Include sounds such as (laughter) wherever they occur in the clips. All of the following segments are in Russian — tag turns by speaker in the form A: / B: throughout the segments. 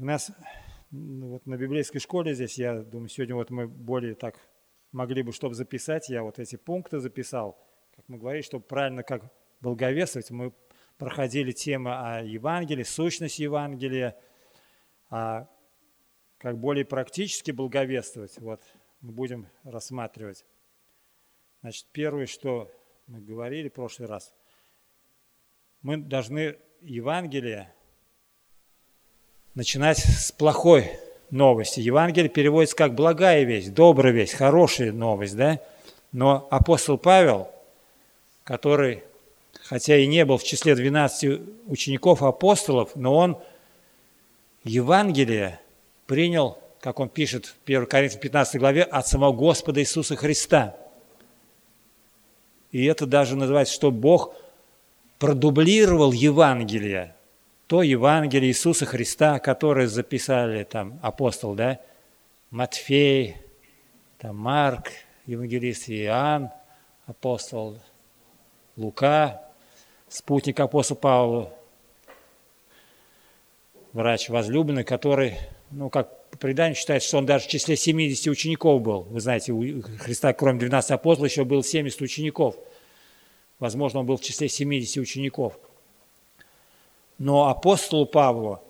A: У нас вот на библейской школе здесь, я думаю, сегодня вот мы более так могли бы, чтобы записать, я вот эти пункты записал, как мы говорили, чтобы правильно как благовествовать, мы проходили темы о Евангелии, сущность Евангелия, а как более практически благовествовать, вот мы будем рассматривать. Значит, первое, что мы говорили в прошлый раз, мы должны Евангелие начинать с плохой новости. Евангелие переводится как благая весть, добрая весть, хорошая новость, да? Но апостол Павел, который, хотя и не был в числе 12 учеников апостолов, но он Евангелие принял, как он пишет в 1 Коринфянам 15 главе, от самого Господа Иисуса Христа. И это даже называется, что Бог продублировал Евангелие, то Евангелие Иисуса Христа, которое записали там апостол, да, Матфей, там Марк, евангелист Иоанн, апостол Лука, спутник апостола Павла, врач возлюбленный, который, ну, как по преданию считается, что он даже в числе 70 учеников был. Вы знаете, у Христа, кроме 12 апостолов, еще было 70 учеников. Возможно, он был в числе 70 учеников. Но апостолу Павлу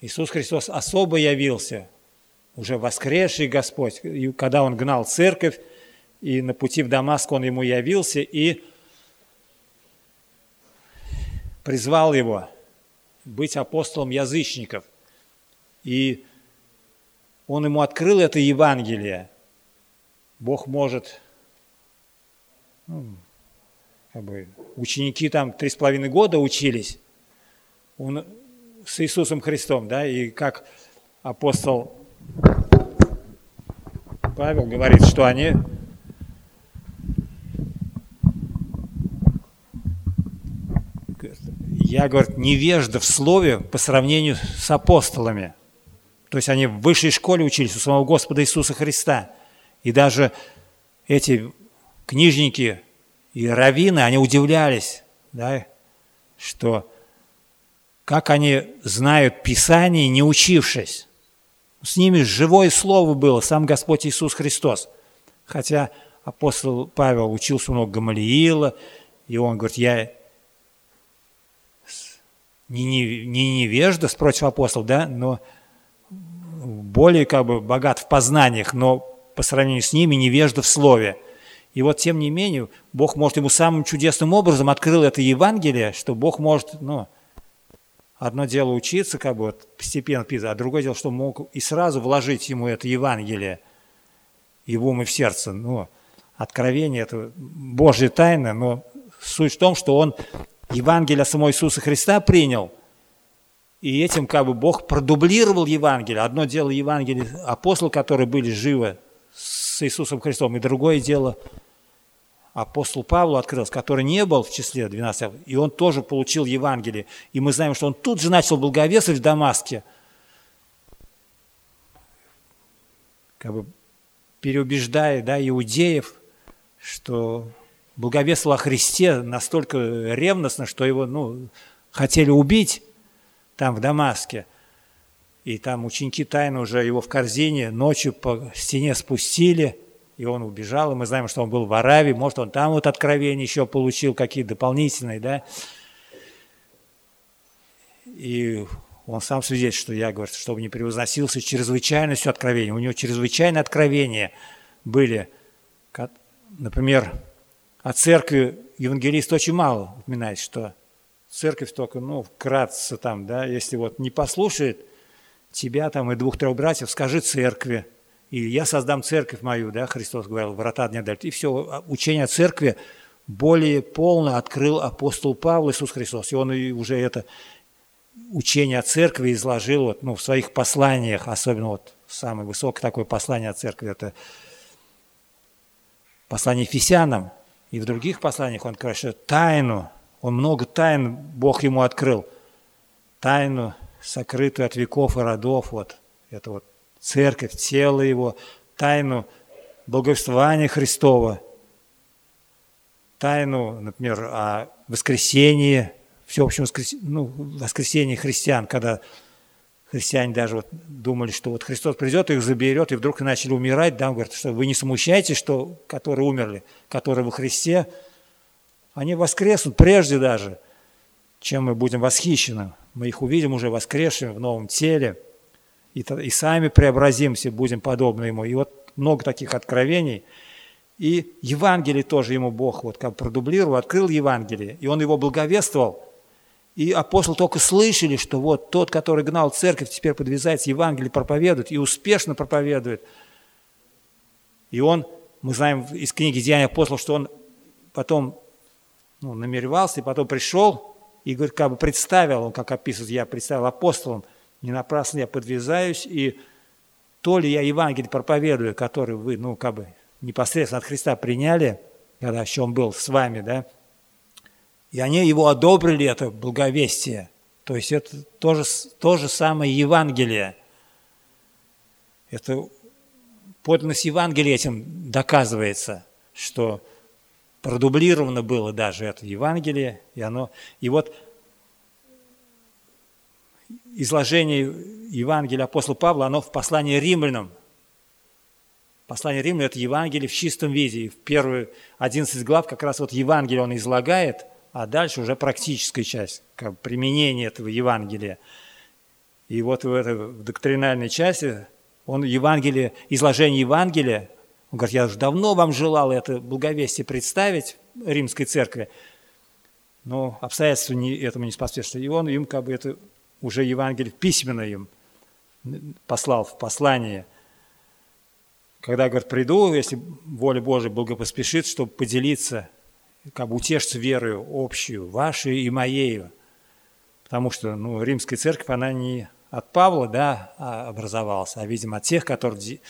A: Иисус Христос особо явился, уже воскресший Господь, когда Он гнал церковь, и на пути в Дамаск Он ему явился и призвал его быть апостолом язычников. И он ему открыл это Евангелие. Бог может ну, как бы, ученики там три с половиной года учились он, с Иисусом Христом, да, и как апостол Павел говорит, что они я, говорит, невежда в слове по сравнению с апостолами. То есть они в высшей школе учились у самого Господа Иисуса Христа. И даже эти книжники и раввины, они удивлялись, да, что как они знают Писание, не учившись. С ними живое слово было, сам Господь Иисус Христос. Хотя апостол Павел учился много Гамалиила, и он говорит, я не, не, не невежда против апостолов, да, но более как бы богат в познаниях, но по сравнению с ними невежда в слове – и вот, тем не менее, Бог может ему самым чудесным образом открыл это Евангелие, что Бог может, ну, одно дело учиться, как бы вот, постепенно а другое дело, что мог и сразу вложить ему это Евангелие и в ум и в сердце. Ну, откровение – это Божья тайна, но суть в том, что он Евангелие самого Иисуса Христа принял, и этим как бы Бог продублировал Евангелие. Одно дело Евангелие апостолов, которые были живы с Иисусом Христом, и другое дело апостол Павлу открылся, который не был в числе 12, и он тоже получил Евангелие. И мы знаем, что он тут же начал благовествовать в Дамаске, как бы переубеждая да, иудеев, что благовествовал о Христе настолько ревностно, что его ну, хотели убить там в Дамаске. И там ученики тайно уже его в корзине ночью по стене спустили – и он убежал, и мы знаем, что он был в Аравии, может, он там вот откровения еще получил, какие-то дополнительные, да. И он сам свидетельствует, что я, говорю, чтобы не превозносился чрезвычайностью откровения. У него чрезвычайные откровения были. Например, о церкви евангелист очень мало упоминает, что церковь только, ну, вкратце там, да, если вот не послушает тебя там и двух-трех братьев, скажи церкви, и я создам церковь мою, да, Христос говорил, врата дня дальше. И все, а, учение церкви более полно открыл апостол Павел Иисус Христос. И он уже это учение о церкви изложил вот, ну, в своих посланиях, особенно вот самое высокое такое послание о церкви, это послание Ефесянам. И в других посланиях он, конечно, тайну, он много тайн Бог ему открыл. Тайну, сокрытую от веков и родов, вот это вот церковь, тело его, тайну благовествования Христова, тайну, например, о воскресении, всеобщем воскрес... ну, воскресении христиан, когда христиане даже вот думали, что вот Христос придет, их заберет, и вдруг начали умирать, да, он говорит, что вы не смущаетесь, что которые умерли, которые во Христе, они воскреснут прежде даже, чем мы будем восхищены. Мы их увидим уже воскресшими в новом теле, и, и сами преобразимся, будем подобны Ему. И вот много таких откровений. И Евангелие тоже ему Бог вот как продублировал, открыл Евангелие, и он его благовествовал – и апостолы только слышали, что вот тот, который гнал церковь, теперь подвязается, Евангелие проповедует и успешно проповедует. И он, мы знаем из книги Деяния апостолов, что он потом ну, намеревался, и потом пришел, и говорит, как бы представил, он как описывает, я представил апостолом, не напрасно я подвязаюсь, и то ли я Евангелие проповедую, который вы, ну, как бы непосредственно от Христа приняли, когда еще он был с вами, да, и они его одобрили, это благовестие. То есть это то то же самое Евангелие. Это подлинность Евангелия этим доказывается, что продублировано было даже это Евангелие, и оно... И вот изложение Евангелия апостола Павла, оно в послании римлянам. Послание римлянам – это Евангелие в чистом виде. И в первые 11 глав как раз вот Евангелие он излагает – а дальше уже практическая часть, как применение этого Евангелия. И вот в этой доктринальной части он Евангелие, изложение Евангелия, он говорит, я уже давно вам желал это благовестие представить римской церкви, но обстоятельства не, этому не способствовали. И он им как бы это уже Евангелие письменно им послал в послание. Когда, говорит, приду, если воля Божия благопоспешит, чтобы поделиться как бы утешиться верою общую, вашей и моей. Потому что ну, римская церковь, она не от Павла да, а образовалась, а, видимо, от тех, которые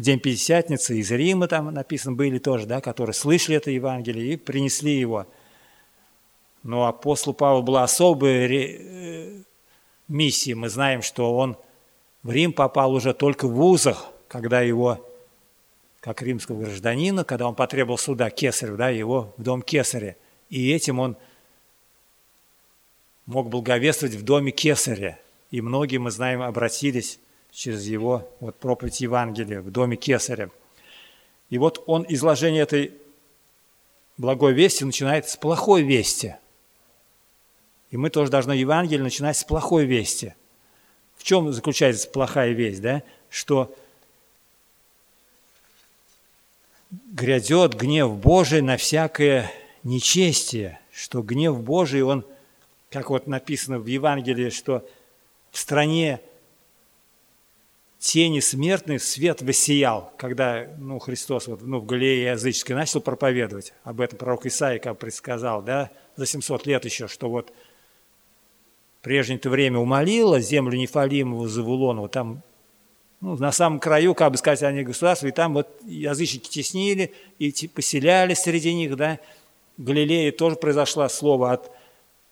A: День Пятидесятницы из Рима там написано были тоже, да, которые слышали это Евангелие и принесли его. Но апостолу Павлу была особая э, миссия. Мы знаем, что он в Рим попал уже только в вузах, когда его как римского гражданина, когда он потребовал суда Кесарю, да, его в дом Кесаря. И этим он мог благовествовать в доме Кесаря. И многие, мы знаем, обратились через его вот, проповедь Евангелия в доме Кесаря. И вот он изложение этой благой вести начинает с плохой вести. И мы тоже должны Евангелие начинать с плохой вести. В чем заключается плохая весть? Да? Что грядет гнев Божий на всякое нечестие, что гнев Божий, он, как вот написано в Евангелии, что в стране тени смертной свет воссиял, когда ну, Христос вот, ну, в Галилее языческой начал проповедовать. Об этом пророк Исаия как предсказал, да, за 700 лет еще, что вот прежнее-то время умолило землю Нефалимову, Завулонову, там ну, на самом краю, как бы сказать, они государства, и там вот язычники теснили и поселялись среди них, да. В Галилее тоже произошло слово от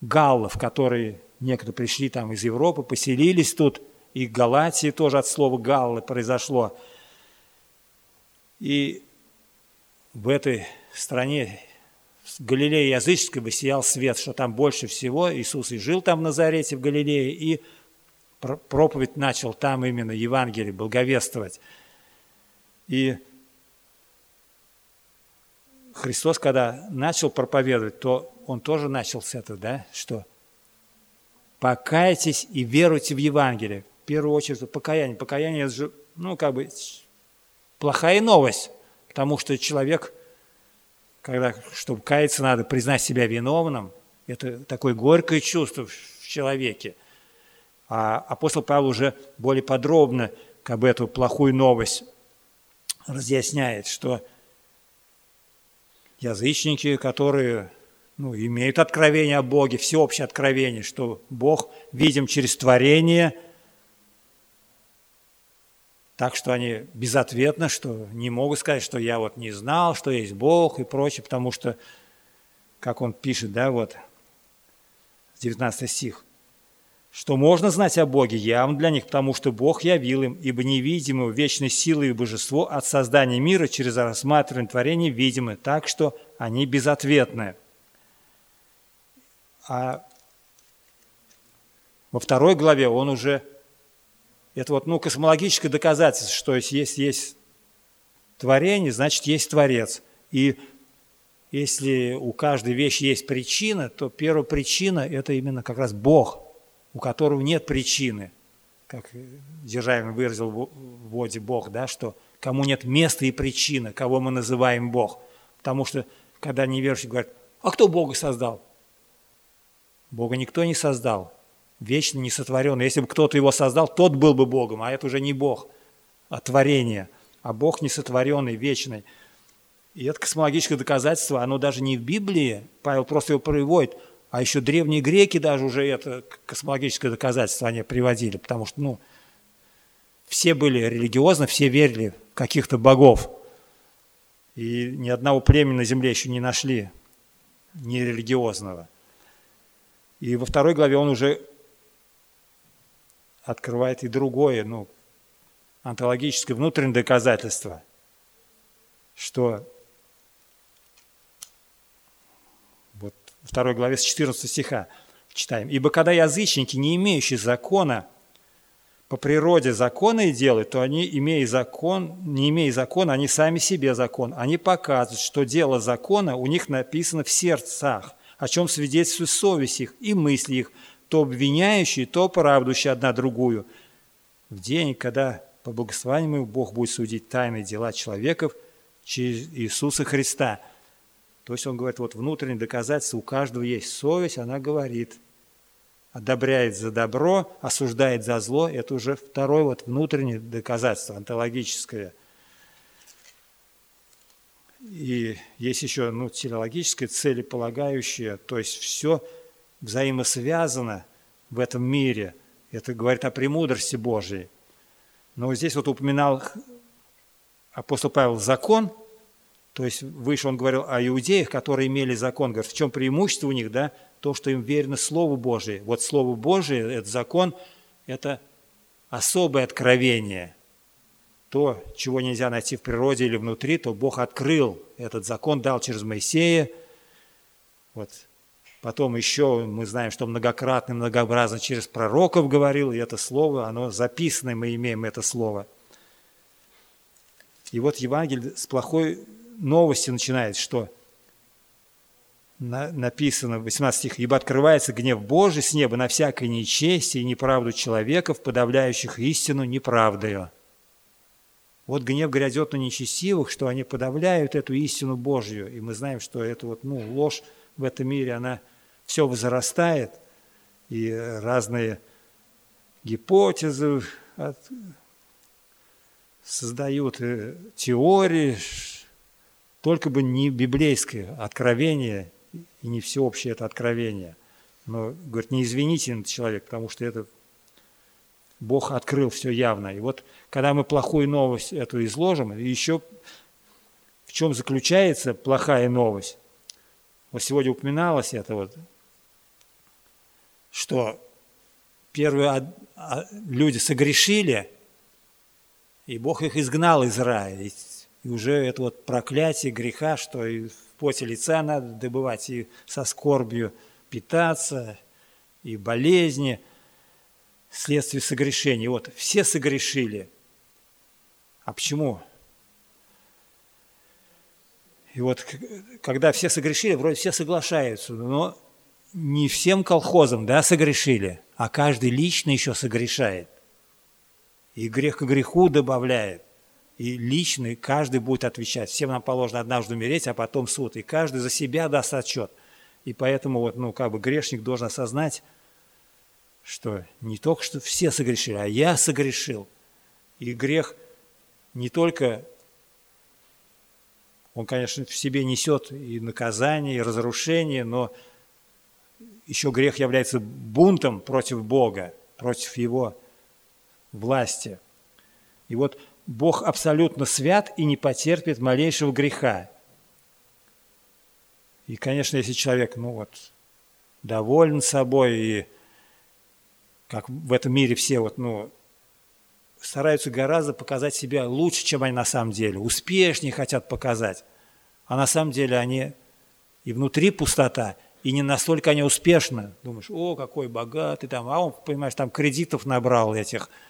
A: галлов, которые некоторые пришли там из Европы, поселились тут, и Галатии тоже от слова галлы произошло. И в этой стране, в Галилее языческой, бы сиял свет, что там больше всего. Иисус и жил там в Назарете, в Галилее, и проповедь начал там именно Евангелие благовествовать. И Христос, когда начал проповедовать, то Он тоже начал с этого, да, что покайтесь и веруйте в Евангелие. Первую очередь, покаяние. Покаяние – это же, ну, как бы, плохая новость, потому что человек, когда, чтобы каяться, надо признать себя виновным. Это такое горькое чувство в человеке – а апостол Павел уже более подробно как бы эту плохую новость разъясняет, что язычники, которые ну, имеют откровение о Боге, всеобщее откровение, что Бог видим через творение, так что они безответно, что не могут сказать, что я вот не знал, что есть Бог и прочее, потому что, как он пишет, да, вот, 19 стих, что можно знать о Боге явно для них, потому что Бог явил им, ибо невидимую вечной силой и божество от создания мира через рассматривание творения видимы, так что они безответны. А во второй главе он уже Это вот, ну, космологическое доказательство, что есть, есть творение, значит, есть Творец. И если у каждой вещи есть причина, то первая причина – это именно как раз Бог, у которого нет причины. Как Державин выразил в воде Бог, да, что кому нет места и причины, кого мы называем Бог. Потому что, когда неверующий говорит, а кто Бога создал? Бога никто не создал, вечно не сотворенный. Если бы кто-то его создал, тот был бы Богом, а это уже не Бог, а творение, а Бог не сотворенный, вечный. И это космологическое доказательство, оно даже не в Библии, Павел просто его приводит, а еще древние греки даже уже это космологическое доказательство они приводили, потому что, ну, все были религиозны, все верили в каких-то богов. И ни одного племени на земле еще не нашли нерелигиозного. И во второй главе он уже открывает и другое, ну, онтологическое внутреннее доказательство, что вот во второй главе с 14 стиха читаем. «Ибо когда язычники, не имеющие закона, по природе законы делают, то они, имея закон, не имея закона, они сами себе закон. Они показывают, что дело закона у них написано в сердцах, о чем свидетельствует совесть их и мысли их, то обвиняющие, то оправдывающие одна другую. В день, когда по благословению Бог будет судить тайные дела человеков через Иисуса Христа. То есть он говорит, вот внутреннее доказательство, у каждого есть совесть, она говорит – одобряет за добро, осуждает за зло, это уже второе вот внутреннее доказательство, онтологическое. И есть еще ну, телеологическое, целеполагающее, то есть все взаимосвязано в этом мире. Это говорит о премудрости Божьей. Но здесь вот упоминал апостол Павел закон, то есть выше он говорил о иудеях, которые имели закон. Говорит, в чем преимущество у них, да? то, что им верено Слову Божие. Вот Слово Божие, этот закон, это особое откровение. То, чего нельзя найти в природе или внутри, то Бог открыл. Этот закон дал через Моисея. Вот. Потом еще мы знаем, что многократно, многообразно через пророков говорил, и это слово, оно записано, мы имеем это слово. И вот Евангелие с плохой новости начинает, что написано в 18 стих, «Ибо открывается гнев Божий с неба на всякое нечестие и неправду человеков, подавляющих истину неправдою». Вот гнев грядет на нечестивых, что они подавляют эту истину Божью. И мы знаем, что эта вот, ну, ложь в этом мире, она все возрастает, и разные гипотезы создают э, теории, только бы не библейское откровение и не всеобщее это откровение. Но, говорит, не извините этот человек, потому что это Бог открыл все явно. И вот когда мы плохую новость эту изложим, еще в чем заключается плохая новость? Вот сегодня упоминалось это вот, что первые люди согрешили, и Бог их изгнал из рая. И уже это вот проклятие греха, что и поте лица надо добывать, и со скорбью питаться, и болезни, следствие согрешения. Вот все согрешили. А почему? И вот когда все согрешили, вроде все соглашаются, но не всем колхозам, да, согрешили, а каждый лично еще согрешает. И грех к греху добавляет и личный, каждый будет отвечать. Всем нам положено однажды умереть, а потом суд. И каждый за себя даст отчет. И поэтому вот, ну, как бы грешник должен осознать, что не только что все согрешили, а я согрешил. И грех не только, он, конечно, в себе несет и наказание, и разрушение, но еще грех является бунтом против Бога, против Его власти. И вот Бог абсолютно свят и не потерпит малейшего греха. И, конечно, если человек, ну вот, доволен собой, и как в этом мире все вот, ну, стараются гораздо показать себя лучше, чем они на самом деле, успешнее хотят показать, а на самом деле они и внутри пустота, и не настолько они успешны. Думаешь, о, какой богатый там, а он, понимаешь, там кредитов набрал этих –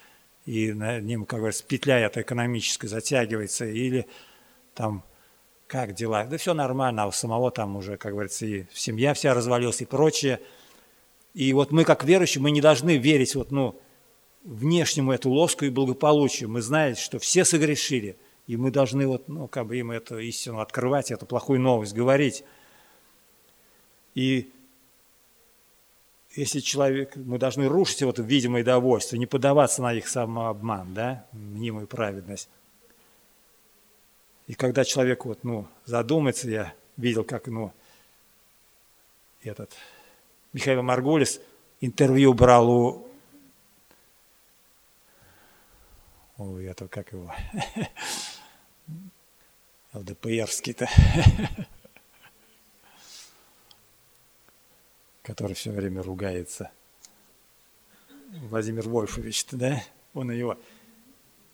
A: и на ним, как говорится, петля эта экономическая затягивается, или там как дела? Да все нормально, а у самого там уже, как говорится, и семья вся развалилась и прочее. И вот мы, как верующие, мы не должны верить вот, ну, внешнему эту лоску и благополучию. Мы знаем, что все согрешили, и мы должны вот, ну, как бы им эту истину открывать, эту плохую новость говорить. И если человек, мы должны рушить вот видимое довольство, не поддаваться на их самообман, да, мнимую праведность. И когда человек вот, ну, задумается, я видел, как, ну, этот Михаил Маргулис интервью брал у, у этого, как его, (laughs) ЛДПРский-то, (laughs) который все время ругается. Владимир Вольфович, да? Он его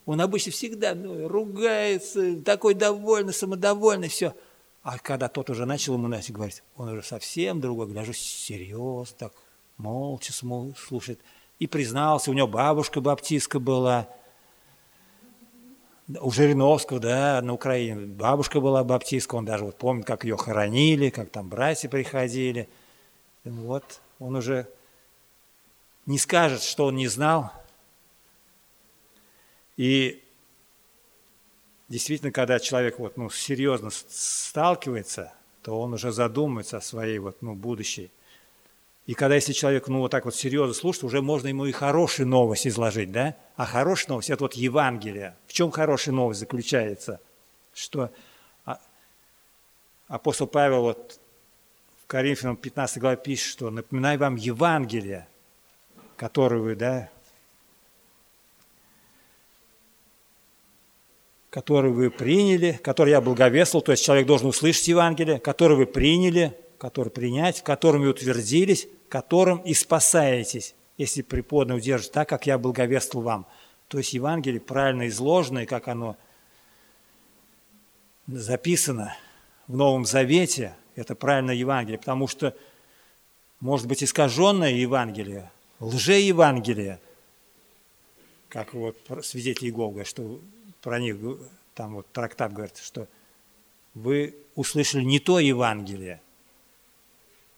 A: он обычно всегда ну, ругается, такой довольный, самодовольный, все. А когда тот уже начал ему начать говорить, он уже совсем другой, даже серьезно, так молча слушает. И признался, у него бабушка баптистка была, у Жириновского, да, на Украине бабушка была баптистка, он даже вот помнит, как ее хоронили, как там братья приходили. Вот, он уже не скажет, что он не знал, и действительно, когда человек вот, ну, серьезно сталкивается, то он уже задумывается о своей вот, ну, будущей. И когда если человек ну, вот так вот серьезно слушает, уже можно ему и хорошую новость изложить, да? А хорошая новость – это вот Евангелие. В чем хорошая новость заключается? Что а, апостол Павел вот в Коринфянам 15 главе пишет, что «напоминаю вам Евангелие, которое вы, да, который вы приняли, который я благовествовал, то есть человек должен услышать Евангелие, который вы приняли, который принять, в котором вы утвердились, которым и спасаетесь, если преподно удержите так, как я благовествовал вам. То есть Евангелие правильно изложенное, как оно записано в Новом Завете, это правильное Евангелие, потому что может быть искаженное Евангелие, лже-евангелие, как вот свидетели Иеговы, что про них, там вот трактат говорит, что вы услышали не то Евангелие.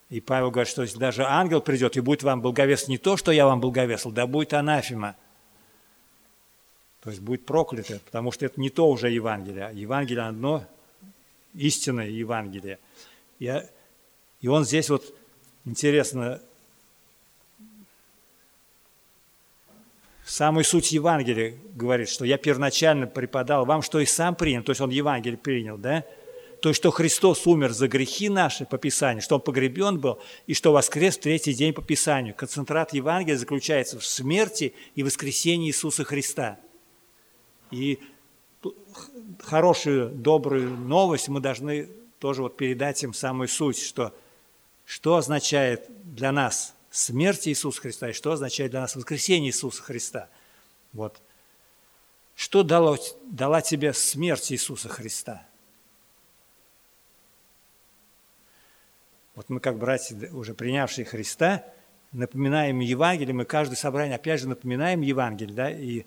A: И Павел говорит, что если даже ангел придет и будет вам благовествовать не то, что я вам благовествовал, да будет анафема. То есть будет проклято, потому что это не то уже Евангелие. Евангелие одно, истинное Евангелие. И, и он здесь вот, интересно, самую суть Евангелия говорит, что я первоначально преподал вам, что и сам принял, то есть он Евангелие принял, да? То есть, что Христос умер за грехи наши по Писанию, что Он погребен был, и что воскрес в третий день по Писанию. Концентрат Евангелия заключается в смерти и воскресении Иисуса Христа. И хорошую, добрую новость мы должны тоже вот передать им самую суть, что, что означает для нас смерти Иисуса Христа и что означает для нас воскресение Иисуса Христа. Вот. Что дало, дала тебе смерть Иисуса Христа? Вот мы, как братья, уже принявшие Христа, напоминаем Евангелие, мы каждое собрание опять же напоминаем Евангелие, да, и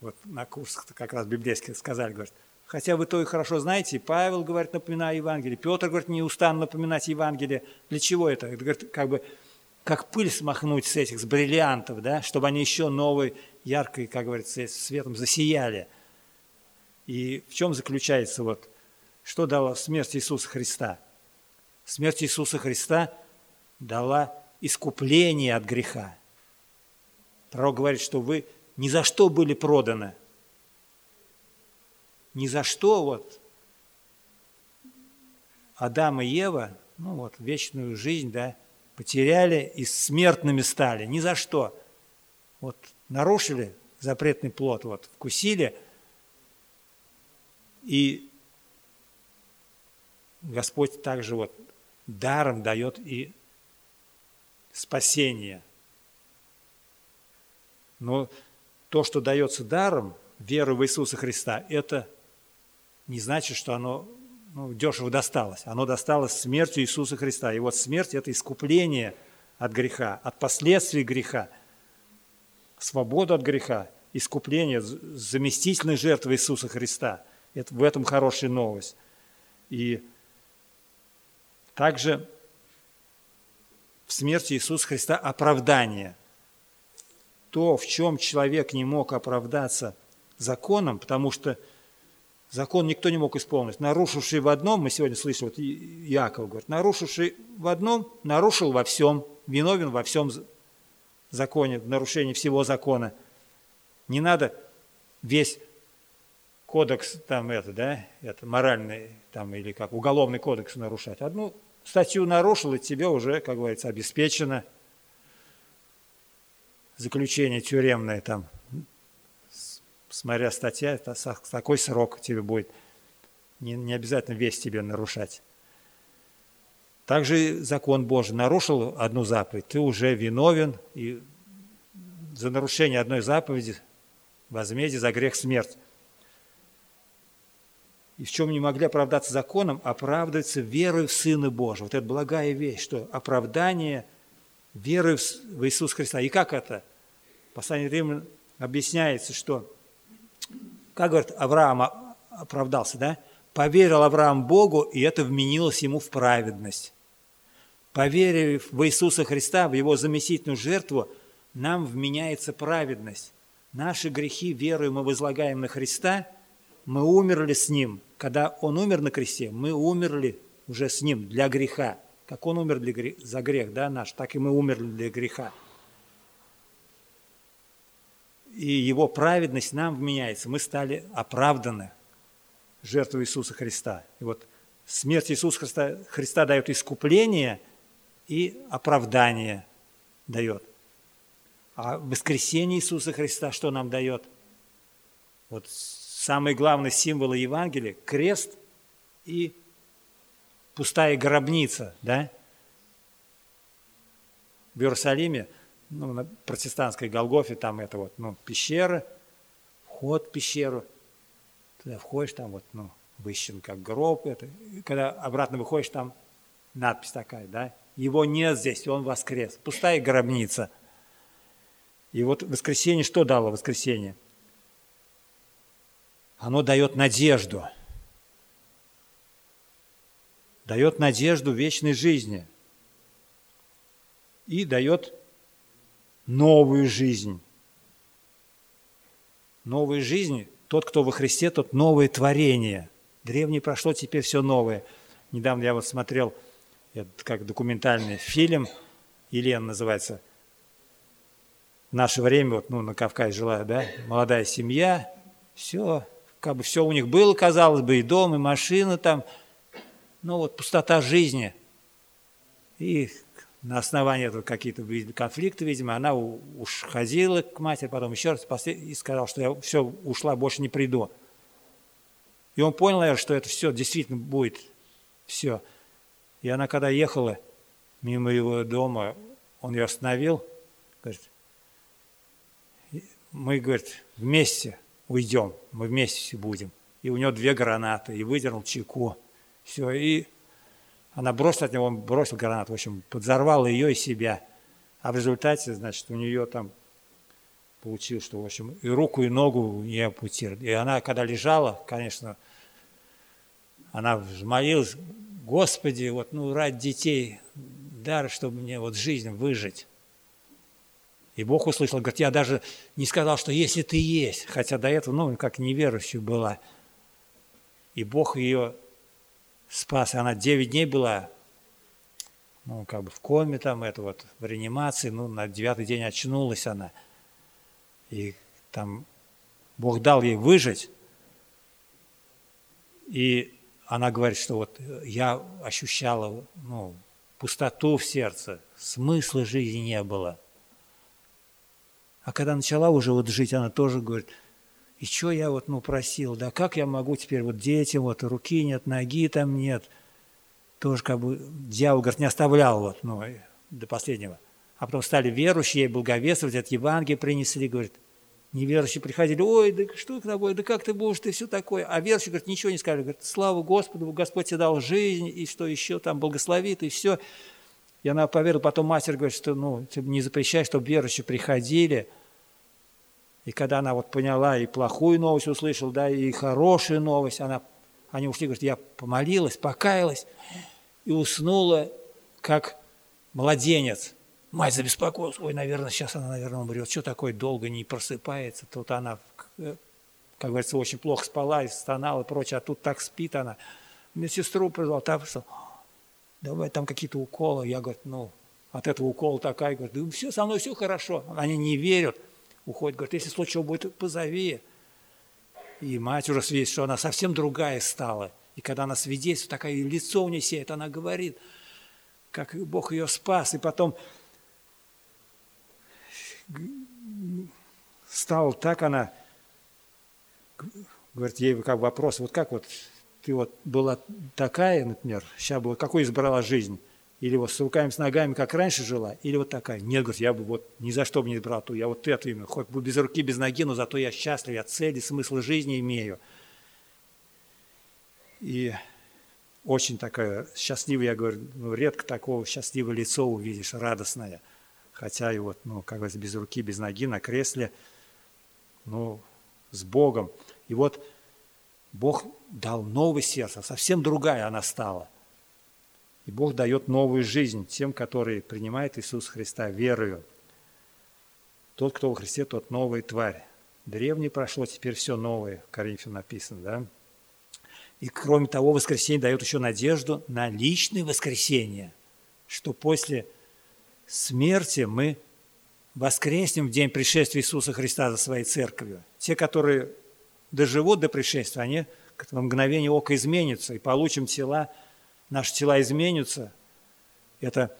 A: вот на курсах как раз библейских сказали, говорят, хотя вы то и хорошо знаете, Павел, говорит, напоминаю Евангелие, Петр, говорит, не устану напоминать Евангелие. Для чего это? Это, говорит, как бы как пыль смахнуть с этих, с бриллиантов, да, чтобы они еще новой, яркой, как говорится, светом засияли. И в чем заключается вот, что дала смерть Иисуса Христа? Смерть Иисуса Христа дала искупление от греха. Пророк говорит, что вы ни за что были проданы. Ни за что вот Адам и Ева, ну вот, вечную жизнь, да, потеряли и смертными стали. Ни за что. Вот нарушили запретный плод, вот вкусили, и Господь также вот даром дает и спасение. Но то, что дается даром, веру в Иисуса Христа, это не значит, что оно ну, дешево досталось. Оно досталось смертью Иисуса Христа. И вот смерть – это искупление от греха, от последствий греха. свободу от греха, искупление, заместительной жертвы Иисуса Христа. Это, в этом хорошая новость. И также в смерти Иисуса Христа оправдание. То, в чем человек не мог оправдаться законом, потому что закон никто не мог исполнить. Нарушивший в одном, мы сегодня слышим, вот Яков говорит, нарушивший в одном, нарушил во всем, виновен во всем законе, в нарушении всего закона. Не надо весь кодекс там это, да, это моральный там или как уголовный кодекс нарушать. Одну статью нарушил, и тебе уже, как говорится, обеспечено заключение тюремное там, смотря статья, это такой срок тебе будет. Не, не обязательно весь тебе нарушать. Также закон Божий нарушил одну заповедь, ты уже виновен, и за нарушение одной заповеди возмездие за грех смерть. И в чем не могли оправдаться законом, оправдывается верой в Сына Божьего. Вот это благая вещь, что оправдание веры в Иисуса Христа. И как это? Послание Римлян объясняется, что, как говорит, Авраам оправдался, да? Поверил Авраам Богу, и это вменилось ему в праведность. Поверив в Иисуса Христа, в Его заместительную жертву, нам вменяется праведность. Наши грехи верою мы возлагаем на Христа, мы умерли с Ним. Когда Он умер на кресте, мы умерли уже с Ним для греха. Как Он умер для, за грех да, наш, так и мы умерли для греха. И Его праведность нам вменяется. Мы стали оправданы жертвой Иисуса Христа. И вот смерть Иисуса Христа, Христа дает искупление и оправдание дает. А воскресение Иисуса Христа что нам дает? Вот самый главный символ Евангелия – крест и пустая гробница, да? В Иерусалиме, ну, на протестантской Голгофе, там это вот, ну, пещера, вход в пещеру, туда входишь, там вот, ну, выщен как гроб, это, когда обратно выходишь, там надпись такая, да, его нет здесь, он воскрес, пустая гробница – и вот воскресенье что дало воскресенье? Оно дает надежду. Дает надежду вечной жизни. И дает новую жизнь. Новую жизнь, тот, кто во Христе, тот новое творение. Древнее прошло, теперь все новое. Недавно я вот смотрел, это как документальный фильм, Елена называется – наше время, вот, ну, на Кавказе жила, да, молодая семья, все, как бы все у них было, казалось бы, и дом, и машина там, ну, вот пустота жизни. И на основании этого какие-то конфликты, видимо, она уж ходила к матери, потом еще раз и сказала, что я все, ушла, больше не приду. И он понял, наверное, что это все действительно будет, все. И она, когда ехала мимо его дома, он ее остановил, говорит, мы, говорит, вместе уйдем, мы вместе будем. И у него две гранаты, и выдернул чеку. Все, и она бросила от него, он бросил гранату, в общем, подзорвал ее и себя. А в результате, значит, у нее там получилось, что, в общем, и руку, и ногу не ампутировали. И она, когда лежала, конечно, она взмолилась, Господи, вот, ну, ради детей, дар, чтобы мне вот жизнь выжить. И Бог услышал, говорит, я даже не сказал, что если ты есть, хотя до этого, ну, как неверующая была. И Бог ее спас, и она 9 дней была, ну, как бы в коме там, это вот, в реанимации, ну, на девятый день очнулась она. И там Бог дал ей выжить, и она говорит, что вот я ощущала, ну, пустоту в сердце, смысла жизни не было – а когда начала уже вот жить, она тоже говорит, и что я вот, ну, просил, да как я могу теперь вот детям, вот руки нет, ноги там нет. Тоже как бы дьявол, говорит, не оставлял вот, ну, до последнего. А потом стали верующие, благовествовать, от Евангелия принесли, говорит, неверующие приходили, ой, да что к тобой, да как ты будешь, ты все такое. А верующие, говорит, ничего не сказали, говорит, слава Господу, Господь тебе дал жизнь, и что еще там благословит, и все. И она поверила, потом мастер говорит, что ну, ты не запрещай, чтобы верующие приходили, И когда она вот поняла и плохую новость услышала, да, и хорошую новость, она, они ушли, говорят, я помолилась, покаялась и уснула, как младенец. Мать забеспокоилась, ой, наверное, сейчас она, наверное, умрет. Что такое, долго не просыпается? Тут она, как говорится, очень плохо спала и стонала и прочее, а тут так спит она. Медсестру призвал, та пришла, давай там какие-то уколы. Я говорю, ну, от этого укола такая, говорит, да все, со мной все хорошо. Они не верят, уходят, говорят, если случай будет, позови. И мать уже свидетельствует, что она совсем другая стала. И когда она свидетельствует, такое лицо у нее сеет, она говорит, как Бог ее спас. И потом стала так она, говорит, ей как вопрос, вот как вот ты вот была такая, например, сейчас была, какой избрала жизнь? Или вот с руками, с ногами, как раньше жила, или вот такая. Нет, говорит, я бы вот ни за что бы не избрал ту, я вот эту имею, хоть бы без руки, без ноги, но зато я счастлив, я цели, смысл жизни имею. И очень такая счастливая, я говорю, ну, редко такого счастливого лицо увидишь, радостное. Хотя и вот, ну, как говорится, без руки, без ноги, на кресле, ну, с Богом. И вот Бог дал новое сердце, совсем другая она стала. И Бог дает новую жизнь тем, которые принимают Иисуса Христа верою. Тот, кто во Христе, тот новая тварь. Древнее прошло, теперь все новое, в Коринфянам написано, да? И кроме того, воскресенье дает еще надежду на личное воскресенье, что после смерти мы воскреснем в день пришествия Иисуса Христа за своей церковью. Те, которые доживут до пришествия, они в мгновение ока изменятся и получим тела, наши тела изменятся. Это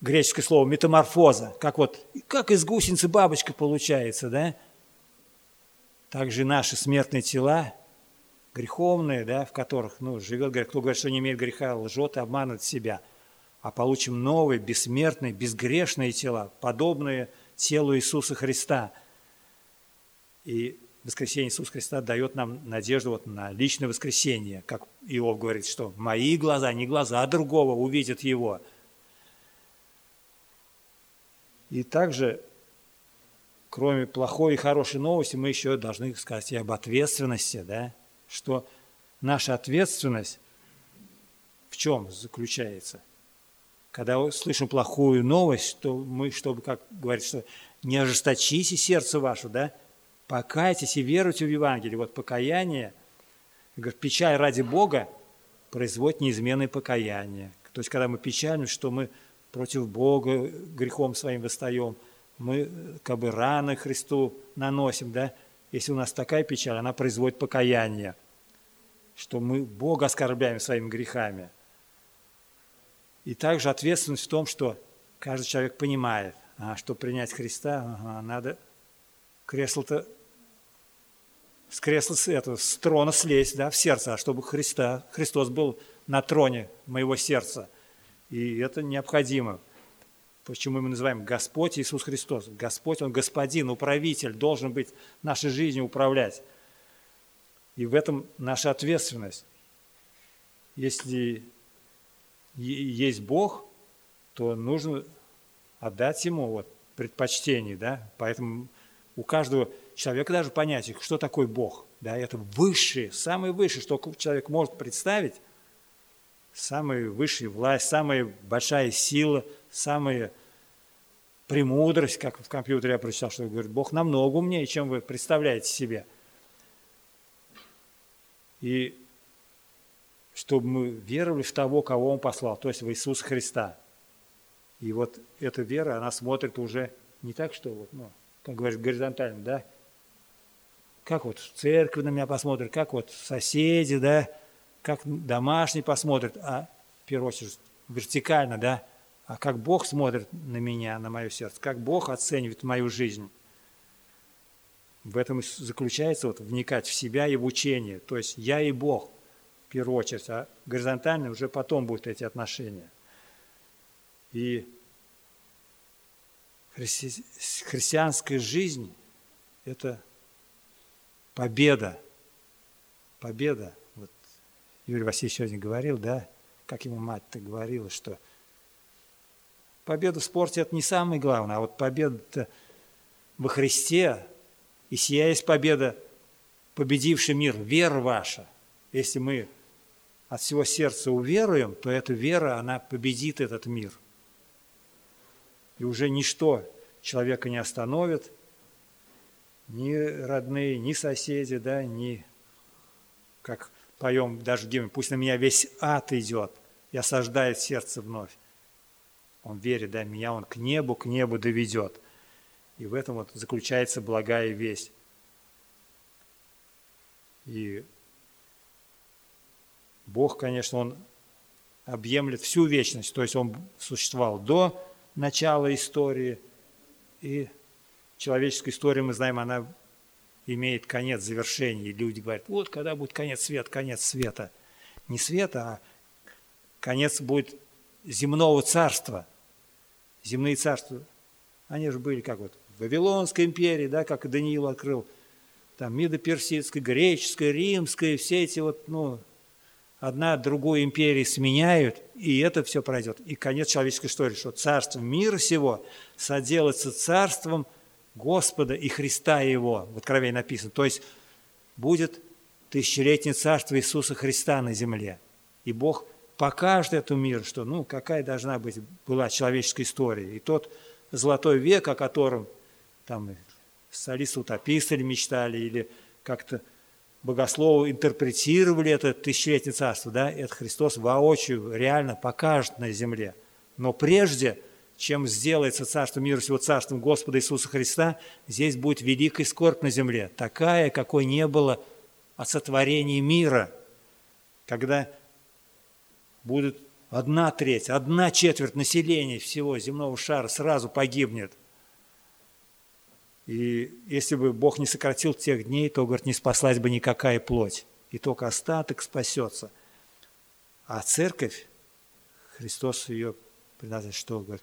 A: греческое слово метаморфоза, как вот, как из гусеницы бабочка получается, да? Также наши смертные тела, греховные, да, в которых, ну, живет, кто говорит, что не имеет греха, лжет и обманывает себя, а получим новые, бессмертные, безгрешные тела, подобные телу Иисуса Христа. И воскресение Иисуса Христа дает нам надежду вот на личное воскресение, как Иов говорит, что мои глаза, не глаза другого увидят его. И также, кроме плохой и хорошей новости, мы еще должны сказать и об ответственности, да, что наша ответственность в чем заключается? Когда слышим плохую новость, то мы, чтобы, как говорится, что не ожесточите сердце ваше, да, покайтесь и веруйте в Евангелие. Вот покаяние, печаль ради Бога производит неизменное покаяние. То есть, когда мы печальны, что мы против Бога грехом своим восстаем, мы как бы раны Христу наносим, да, если у нас такая печаль, она производит покаяние, что мы Бога оскорбляем своими грехами. И также ответственность в том, что каждый человек понимает, а, что принять Христа, ага, надо кресло-то с кресла это, с трона слезть, да, в сердце, а чтобы Христа, Христос был на троне моего сердца. И это необходимо. Почему мы называем Господь Иисус Христос? Господь, Он господин, управитель, должен быть нашей жизнью управлять. И в этом наша ответственность. Если есть Бог, то нужно отдать Ему вот предпочтение, да? Поэтому у каждого человека даже понятие, что такое Бог. Да, это высшее, самое высшее, что человек может представить, самая высшая власть, самая большая сила, самая премудрость, как в компьютере я прочитал, что говорит, Бог намного умнее, чем вы представляете себе. И чтобы мы веровали в того, кого Он послал, то есть в Иисуса Христа. И вот эта вера, она смотрит уже не так, что вот, ну, как говорят, горизонтально, да, как вот в церкви на меня посмотрят, как вот соседи, да, как домашние посмотрят, а в первую очередь вертикально, да, а как Бог смотрит на меня, на мое сердце, как Бог оценивает мою жизнь. В этом и заключается вот вникать в себя и в учение. То есть я и Бог в первую очередь, а горизонтально уже потом будут эти отношения. И христи... христианская жизнь – это победа. Победа. Вот Юрий Васильевич сегодня говорил, да, как ему мать-то говорила, что победа в спорте – это не самое главное, а вот победа во Христе, И сия есть победа, победивший мир, вера ваша. Если мы от всего сердца уверуем, то эта вера, она победит этот мир. И уже ничто человека не остановит, ни родные, ни соседи, да, ни, как поем даже гимн, пусть на меня весь ад идет и осаждает сердце вновь. Он верит, да, меня он к небу, к небу доведет. И в этом вот заключается благая весть. И Бог, конечно, Он объемлет всю вечность, то есть Он существовал до начала истории, и человеческая история, мы знаем, она имеет конец, завершение. И люди говорят, вот когда будет конец света, конец света. Не света, а конец будет земного царства. Земные царства, они же были как вот в Вавилонской империи, да, как Даниил открыл, там Мидо-Персидская, греческая, римская, все эти вот, ну, одна другую империи сменяют, и это все пройдет. И конец человеческой истории, что царство мира всего соделается царством Господа и Христа Его, в Откровении написано. То есть будет тысячелетнее царство Иисуса Христа на земле. И Бог покажет этому миру, что ну, какая должна быть была человеческая история. И тот золотой век, о котором там солисты-утописты мечтали, или как-то богословы интерпретировали это тысячелетнее царство, да, это Христос воочию реально покажет на земле. Но прежде, чем сделается царство мира всего царством Господа Иисуса Христа, здесь будет великая скорбь на земле, такая, какой не было от сотворения мира, когда будет одна треть, одна четверть населения всего земного шара сразу погибнет. И если бы Бог не сократил тех дней, то, говорит, не спаслась бы никакая плоть. И только остаток спасется. А церковь, Христос ее предназначил, что, говорит,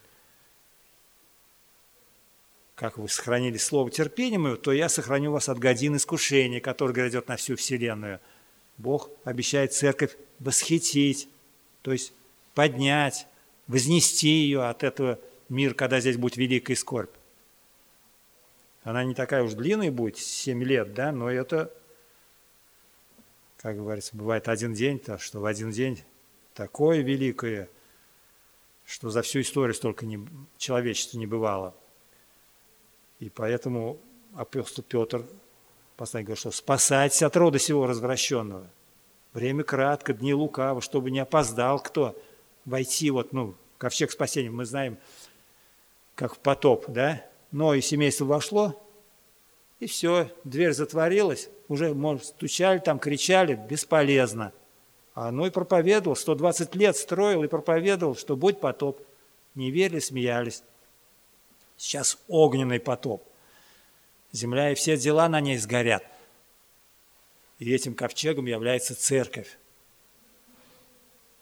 A: как вы сохранили слово терпения мое, то я сохраню вас от годин искушения, который грядет на всю вселенную. Бог обещает церковь восхитить, то есть поднять, вознести ее от этого мира, когда здесь будет великая скорбь. Она не такая уж длинная будет, 7 лет, да, но это, как говорится, бывает один день, то, что в один день такое великое, что за всю историю столько не, человечества не бывало. И поэтому апостол Петр постоянно говорит, что спасайтесь от рода сего развращенного. Время кратко, дни лукаво, чтобы не опоздал кто войти вот, ну, ковчег спасения. Мы знаем, как в потоп, да? Но и семейство вошло, и все, дверь затворилась, уже, может, стучали там, кричали, бесполезно. А ну и проповедовал, 120 лет строил и проповедовал, что будь потоп. Не верили, смеялись. Сейчас огненный потоп. Земля и все дела на ней сгорят. И этим ковчегом является церковь.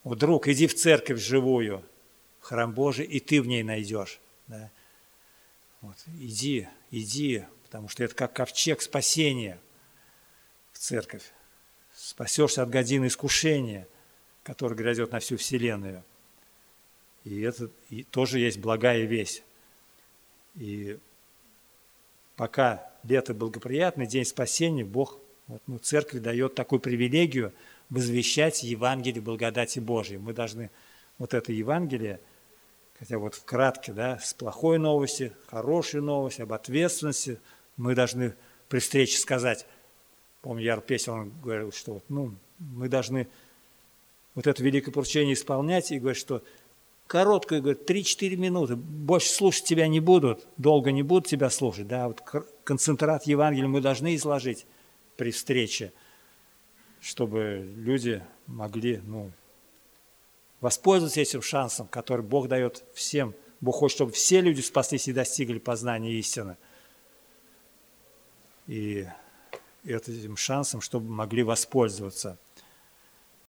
A: Вот, друг, иди в церковь живую, храм Божий, и ты в ней найдешь. Да? Вот, иди, иди, потому что это как ковчег спасения в церковь. Спасешься от годины искушения, который грядет на всю вселенную. И это и тоже есть благая весть. И пока лето благоприятный, день спасения, Бог ну, церкви дает такую привилегию возвещать Евангелие благодати Божией. Мы должны вот это Евангелие – хотя вот вкратке, да, с плохой новости, хорошей новости, об ответственности мы должны при встрече сказать, помню, Яр Песел, он говорил, что вот, ну, мы должны вот это великое поручение исполнять и говорит, что короткое, говорит, 3-4 минуты, больше слушать тебя не будут, долго не будут тебя слушать, да, вот концентрат Евангелия мы должны изложить при встрече, чтобы люди могли, ну, Воспользуйтесь этим шансом, который Бог дает всем. Бог хочет, чтобы все люди спаслись и достигли познания истины. И этим шансом, чтобы могли воспользоваться –